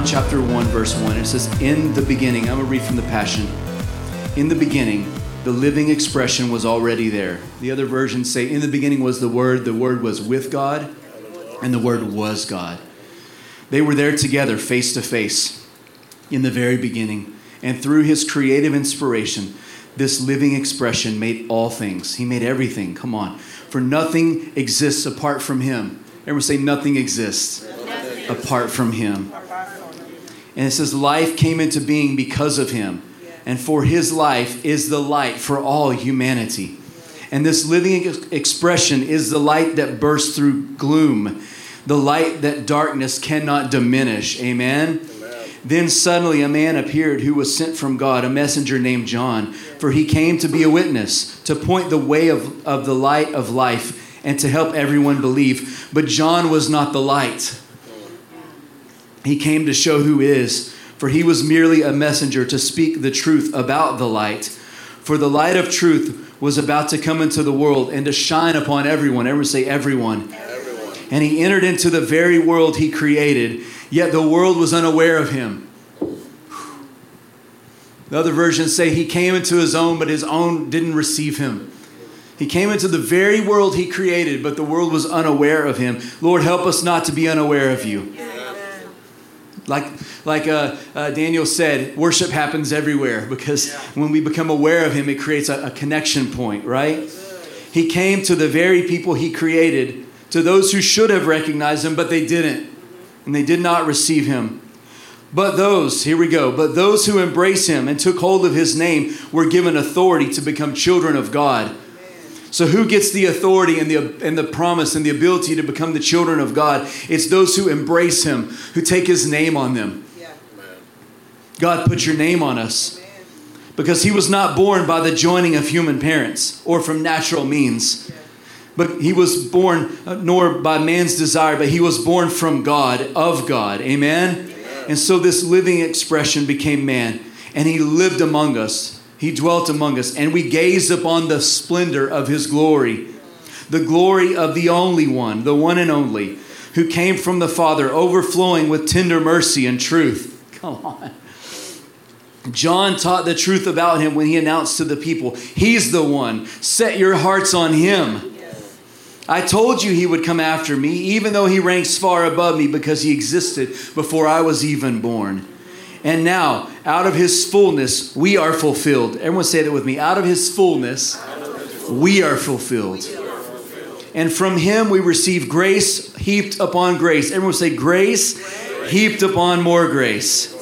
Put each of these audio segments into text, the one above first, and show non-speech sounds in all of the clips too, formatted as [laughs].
John chapter 1, verse 1. It says, In the beginning, I'm going to read from the Passion. In the beginning, the living expression was already there. The other versions say, In the beginning was the Word, the Word was with God, and the Word was God. They were there together, face to face, in the very beginning. And through his creative inspiration, this living expression made all things. He made everything. Come on. For nothing exists apart from him. Everyone say, Nothing exists apart from him. And it says, Life came into being because of him. And for his life is the light for all humanity. And this living ex- expression is the light that bursts through gloom, the light that darkness cannot diminish. Amen. Then suddenly a man appeared who was sent from God, a messenger named John, for he came to be a witness, to point the way of, of the light of life, and to help everyone believe. But John was not the light. He came to show who is, for he was merely a messenger to speak the truth about the light. For the light of truth was about to come into the world and to shine upon everyone. Everyone say, everyone. everyone. And he entered into the very world he created yet the world was unaware of him. The other versions say he came into his own, but his own didn't receive him. He came into the very world he created, but the world was unaware of him. Lord, help us not to be unaware of you. Like, like uh, uh, Daniel said, worship happens everywhere because when we become aware of him, it creates a, a connection point, right? He came to the very people he created, to those who should have recognized him, but they didn't and they did not receive him. But those, here we go, but those who embrace him and took hold of his name were given authority to become children of God. So, who gets the authority and the, and the promise and the ability to become the children of God? It's those who embrace him, who take his name on them. God, put your name on us. Because he was not born by the joining of human parents or from natural means but he was born uh, nor by man's desire, but he was born from God, of God. Amen? Amen? And so this living expression became man, and he lived among us. He dwelt among us, and we gazed upon the splendor of his glory, the glory of the only one, the one and only, who came from the Father, overflowing with tender mercy and truth. Come on. John taught the truth about him when he announced to the people, He's the one. Set your hearts on him. I told you he would come after me, even though he ranks far above me because he existed before I was even born. And now, out of his fullness, we are fulfilled. Everyone say that with me. Out of his fullness, we are fulfilled. And from him we receive grace heaped upon grace. Everyone say, grace heaped upon more grace.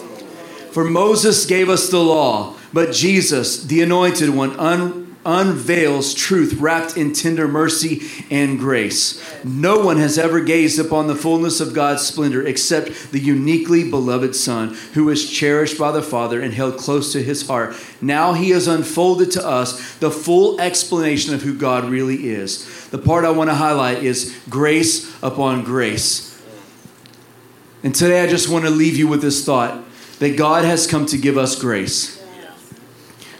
For Moses gave us the law, but Jesus, the anointed one, un- unveils truth wrapped in tender mercy and grace. No one has ever gazed upon the fullness of God's splendor except the uniquely beloved Son, who is cherished by the Father and held close to his heart. Now he has unfolded to us the full explanation of who God really is. The part I want to highlight is grace upon grace. And today I just want to leave you with this thought that God has come to give us grace.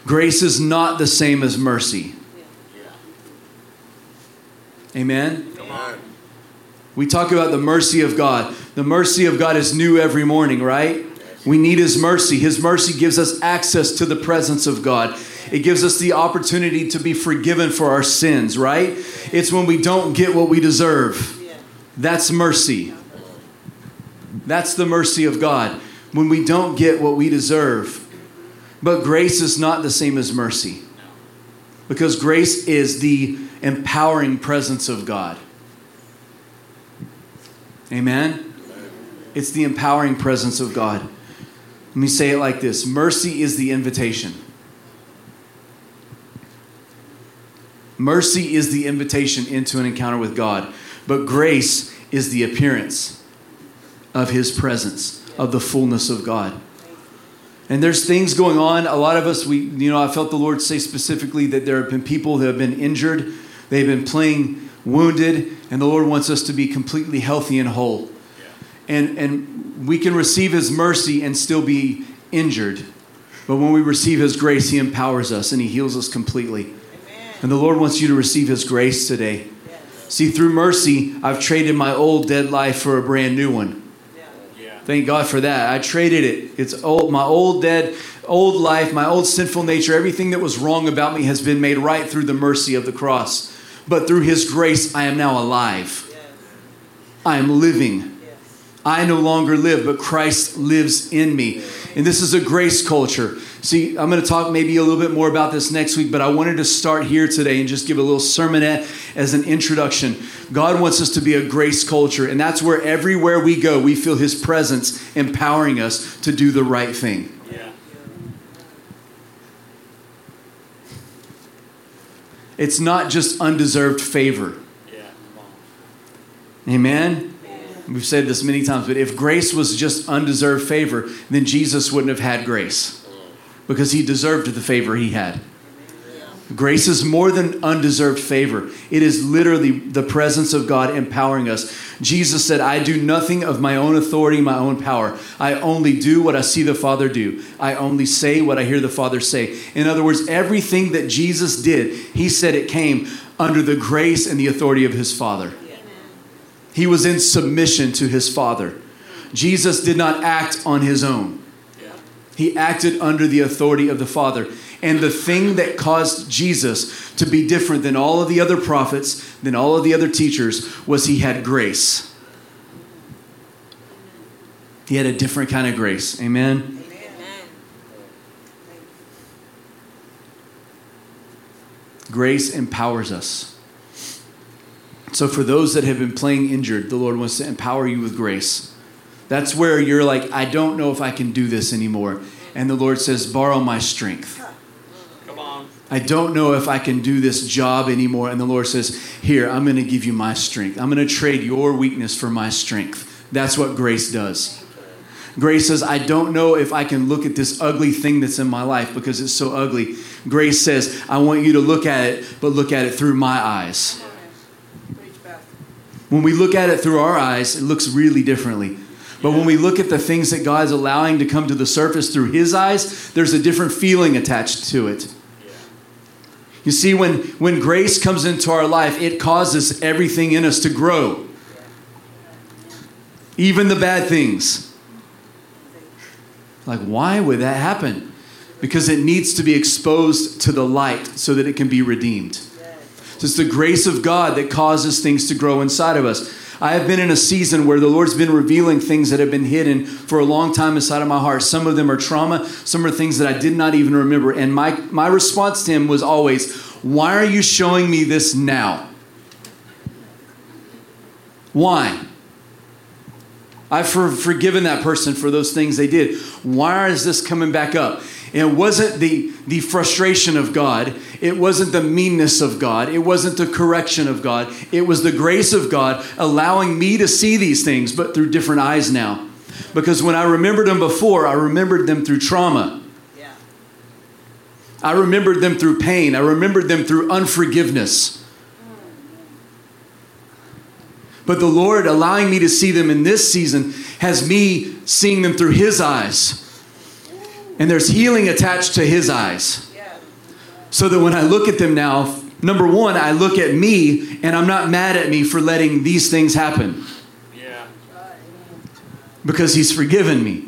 Grace is not the same as mercy. Amen? We talk about the mercy of God. The mercy of God is new every morning, right? We need His mercy. His mercy gives us access to the presence of God. It gives us the opportunity to be forgiven for our sins, right? It's when we don't get what we deserve. That's mercy. That's the mercy of God. When we don't get what we deserve. But grace is not the same as mercy. Because grace is the empowering presence of God. Amen? It's the empowering presence of God. Let me say it like this Mercy is the invitation. Mercy is the invitation into an encounter with God, but grace is the appearance of His presence, of the fullness of God. And there's things going on. A lot of us, we, you know, I felt the Lord say specifically that there have been people that have been injured, they've been playing wounded, and the Lord wants us to be completely healthy and whole. And, and we can receive His mercy and still be injured. But when we receive His grace, He empowers us and He heals us completely. Amen. And the Lord wants you to receive His grace today. Yes. See, through mercy, I've traded my old dead life for a brand new one. Thank God for that. I traded it. It's old, my old dead, old life, my old sinful nature, everything that was wrong about me has been made right through the mercy of the cross. But through His grace, I am now alive. I am living. I no longer live, but Christ lives in me. And this is a grace culture. See, I'm going to talk maybe a little bit more about this next week, but I wanted to start here today and just give a little sermonette as an introduction. God wants us to be a grace culture, and that's where everywhere we go, we feel His presence empowering us to do the right thing. Yeah. It's not just undeserved favor. Yeah. Amen? We've said this many times, but if grace was just undeserved favor, then Jesus wouldn't have had grace because he deserved the favor he had. Grace is more than undeserved favor. It is literally the presence of God empowering us. Jesus said, I do nothing of my own authority, my own power. I only do what I see the Father do. I only say what I hear the Father say. In other words, everything that Jesus did, he said it came under the grace and the authority of his Father. He was in submission to his Father. Jesus did not act on his own. He acted under the authority of the Father. And the thing that caused Jesus to be different than all of the other prophets, than all of the other teachers, was he had grace. He had a different kind of grace. Amen. Grace empowers us. So, for those that have been playing injured, the Lord wants to empower you with grace. That's where you're like, I don't know if I can do this anymore. And the Lord says, Borrow my strength. Come on. I don't know if I can do this job anymore. And the Lord says, Here, I'm going to give you my strength. I'm going to trade your weakness for my strength. That's what grace does. Grace says, I don't know if I can look at this ugly thing that's in my life because it's so ugly. Grace says, I want you to look at it, but look at it through my eyes. When we look at it through our eyes, it looks really differently. But when we look at the things that God's allowing to come to the surface through His eyes, there's a different feeling attached to it. You see, when, when grace comes into our life, it causes everything in us to grow, even the bad things. Like, why would that happen? Because it needs to be exposed to the light so that it can be redeemed. So it's the grace of God that causes things to grow inside of us. I have been in a season where the Lord's been revealing things that have been hidden for a long time inside of my heart. Some of them are trauma, some are things that I did not even remember. And my, my response to Him was always, Why are you showing me this now? Why? I've forgiven that person for those things they did. Why is this coming back up? It wasn't the, the frustration of God. It wasn't the meanness of God. It wasn't the correction of God. It was the grace of God allowing me to see these things, but through different eyes now. Because when I remembered them before, I remembered them through trauma. Yeah. I remembered them through pain. I remembered them through unforgiveness. But the Lord allowing me to see them in this season has me seeing them through His eyes. And there's healing attached to His eyes. So that when I look at them now, number one, I look at me and I'm not mad at me for letting these things happen Yeah. because He's forgiven me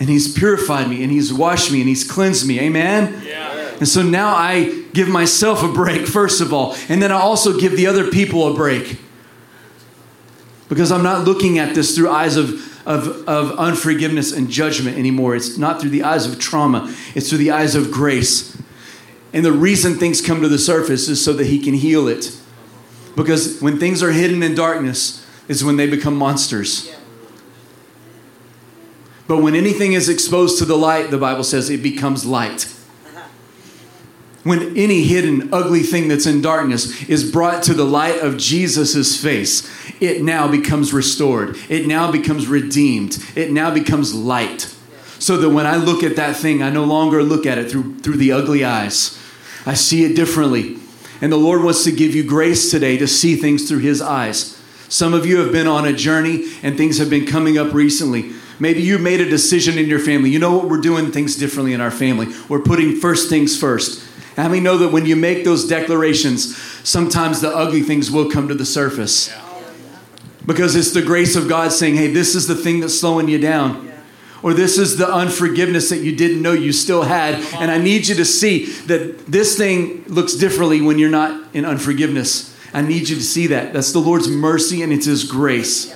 and He's purified me and He's washed me and He's cleansed me. Amen? Yeah. And so now I give myself a break, first of all, and then I also give the other people a break. Because I'm not looking at this through eyes of, of, of unforgiveness and judgment anymore. It's not through the eyes of trauma, it's through the eyes of grace. And the reason things come to the surface is so that He can heal it. Because when things are hidden in darkness, is when they become monsters. But when anything is exposed to the light, the Bible says it becomes light. When any hidden, ugly thing that's in darkness is brought to the light of Jesus' face, it now becomes restored. It now becomes redeemed. It now becomes light. So that when I look at that thing, I no longer look at it through, through the ugly eyes. I see it differently. And the Lord wants to give you grace today to see things through His eyes. Some of you have been on a journey and things have been coming up recently. Maybe you made a decision in your family. You know what? We're doing things differently in our family. We're putting first things first. And we know that when you make those declarations, sometimes the ugly things will come to the surface. Because it's the grace of God saying, hey, this is the thing that's slowing you down. Or this is the unforgiveness that you didn't know you still had. And I need you to see that this thing looks differently when you're not in unforgiveness. I need you to see that. That's the Lord's mercy and it's His grace.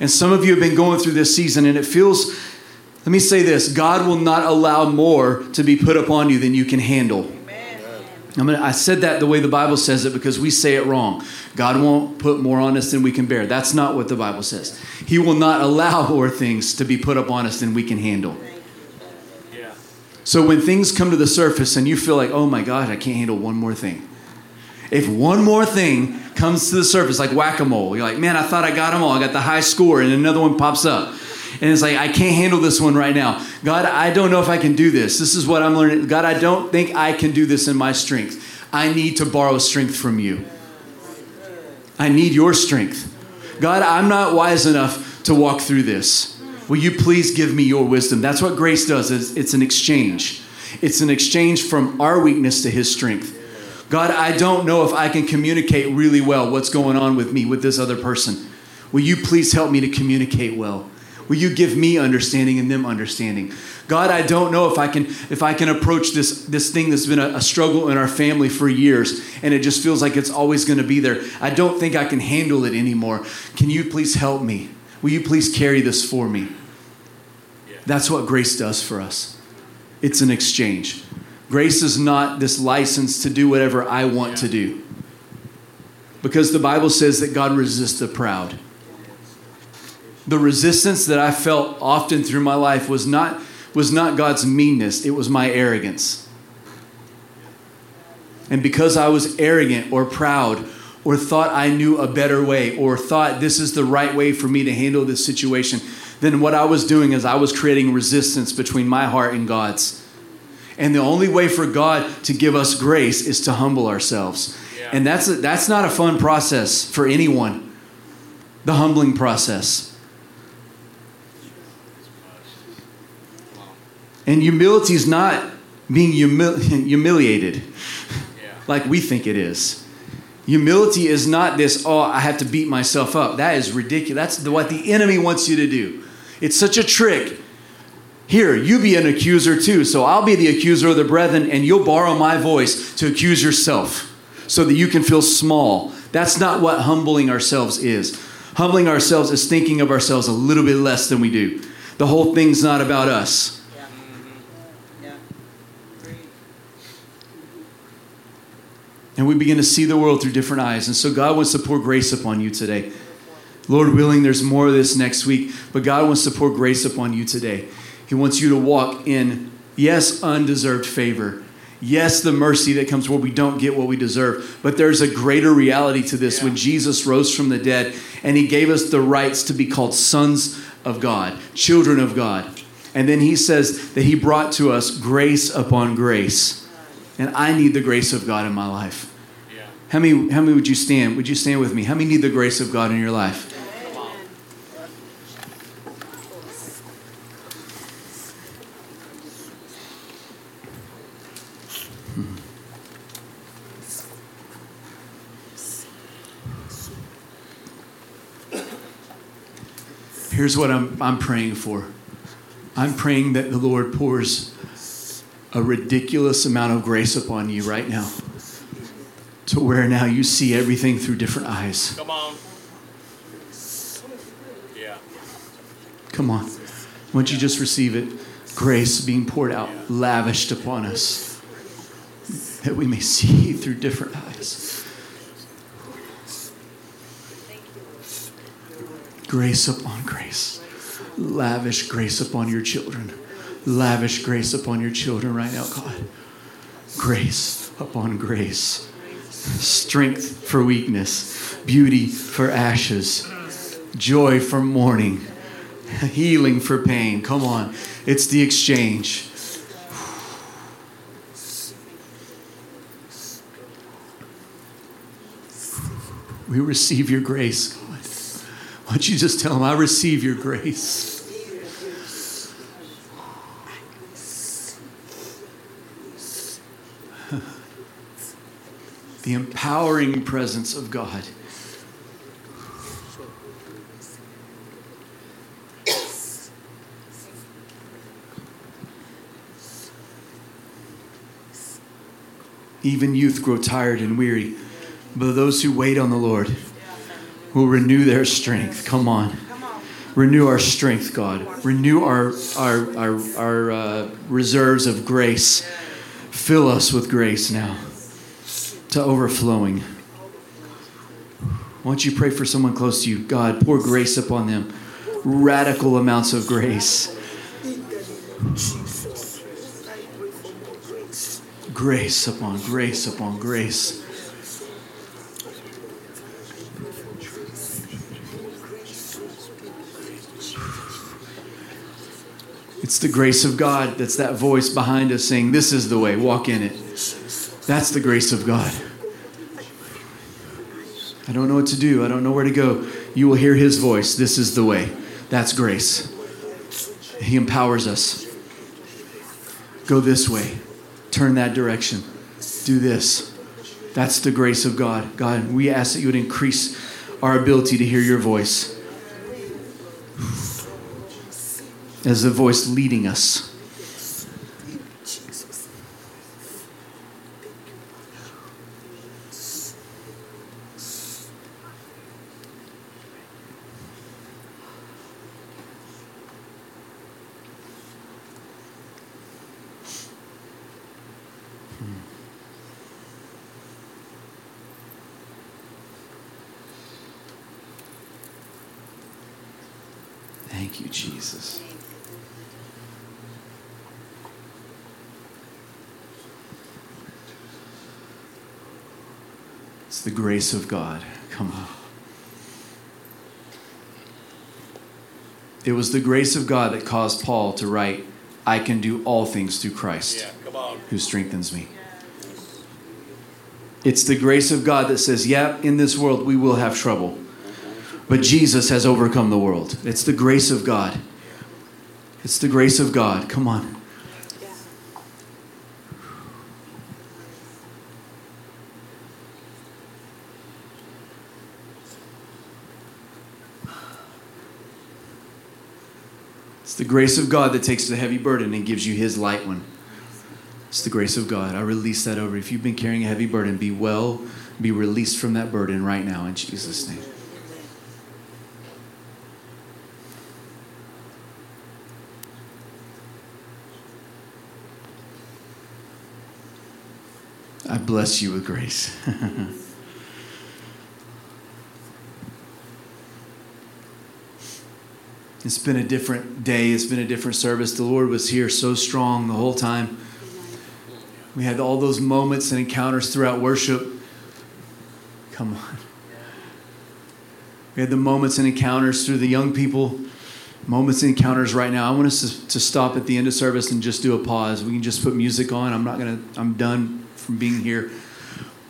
And some of you have been going through this season and it feels, let me say this God will not allow more to be put upon you than you can handle. I, said that the way the Bible says it because we say it wrong. God won't put more on us than we can bear. That's not what the Bible says. He will not allow [laughs] more things to be put upon us than we can handle. Yeah. So when things come to the surface and you feel like, oh my God, I can't handle one more thing. If one more thing comes to the surface, like whack a mole, you're like, man, I thought I got them all. I got the high score, and another one pops up. And it's like, I can't handle this one right now. God, I don't know if I can do this. This is what I'm learning. God, I don't think I can do this in my strength. I need to borrow strength from you. I need your strength. God, I'm not wise enough to walk through this. Will you please give me your wisdom? That's what grace does. It's an exchange. It's an exchange from our weakness to his strength. God, I don't know if I can communicate really well what's going on with me with this other person. Will you please help me to communicate well? Will you give me understanding and them understanding? God, I don't know if I can if I can approach this this thing that's been a, a struggle in our family for years and it just feels like it's always going to be there. I don't think I can handle it anymore. Can you please help me? Will you please carry this for me? Yeah. That's what grace does for us. It's an exchange. Grace is not this license to do whatever I want yeah. to do. Because the Bible says that God resists the proud the resistance that I felt often through my life was not, was not God's meanness, it was my arrogance. And because I was arrogant or proud or thought I knew a better way or thought this is the right way for me to handle this situation, then what I was doing is I was creating resistance between my heart and God's. And the only way for God to give us grace is to humble ourselves. Yeah. And that's, a, that's not a fun process for anyone, the humbling process. And humility is not being humil- [laughs] humiliated yeah. like we think it is. Humility is not this, oh, I have to beat myself up. That is ridiculous. That's what the enemy wants you to do. It's such a trick. Here, you be an accuser too. So I'll be the accuser of the brethren, and you'll borrow my voice to accuse yourself so that you can feel small. That's not what humbling ourselves is. Humbling ourselves is thinking of ourselves a little bit less than we do. The whole thing's not about us. And we begin to see the world through different eyes. And so God wants to pour grace upon you today. Lord willing, there's more of this next week, but God wants to pour grace upon you today. He wants you to walk in, yes, undeserved favor. Yes, the mercy that comes where we don't get what we deserve. But there's a greater reality to this yeah. when Jesus rose from the dead and he gave us the rights to be called sons of God, children of God. And then he says that he brought to us grace upon grace. And I need the grace of God in my life. Yeah. How many, how many would you stand? Would you stand with me? How many need the grace of God in your life? Here's what I'm, I'm praying for. I'm praying that the Lord pours a ridiculous amount of grace upon you right now to where now you see everything through different eyes. Come on. Yeah. Come on. Once you just receive it, grace being poured out, lavished upon us, that we may see [laughs] through different eyes. Grace upon grace. Lavish grace upon your children lavish grace upon your children right now, God. Grace upon grace. Strength for weakness, beauty for ashes, joy for mourning, healing for pain. Come on, it's the exchange. We receive your grace, God. Why don't you just tell them, I receive your grace? the empowering presence of God. Even youth grow tired and weary, but those who wait on the Lord will renew their strength. Come on. Renew our strength, God. Renew our, our, our, our uh, reserves of grace. Fill us with grace now to overflowing. Why don't you pray for someone close to you? God, pour grace upon them. Radical amounts of grace. Grace upon grace upon grace. It's the grace of God that's that voice behind us saying, This is the way, walk in it. That's the grace of God. I don't know what to do, I don't know where to go. You will hear His voice. This is the way. That's grace. He empowers us. Go this way, turn that direction, do this. That's the grace of God. God, we ask that you would increase our ability to hear your voice as the voice leading us. Thank you, Jesus. It's the grace of God. Come on. It was the grace of God that caused Paul to write, I can do all things through Christ Yeah, who strengthens me. It's the grace of God that says, yeah, in this world we will have trouble, but Jesus has overcome the world. It's the grace of God. It's the grace of God. Come on. It's the grace of God that takes the heavy burden and gives you his light one. It's the grace of God. I release that over. If you've been carrying a heavy burden, be well, be released from that burden right now in Jesus' name. I bless you with grace. [laughs] it's been a different day. It's been a different service. The Lord was here so strong the whole time. We had all those moments and encounters throughout worship. Come on. We had the moments and encounters through the young people, moments and encounters right now. I want us to, to stop at the end of service and just do a pause. We can just put music on. I'm not to, I'm done from being here.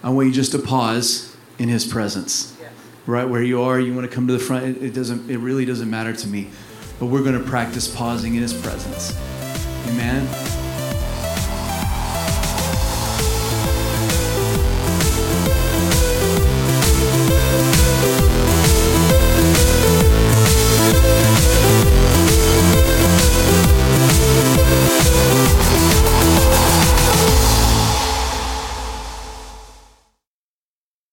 I want you just to pause in His presence. Right where you are, you want to come to the front. It, it doesn't, it really doesn't matter to me. But we're going to practice pausing in His presence. Amen.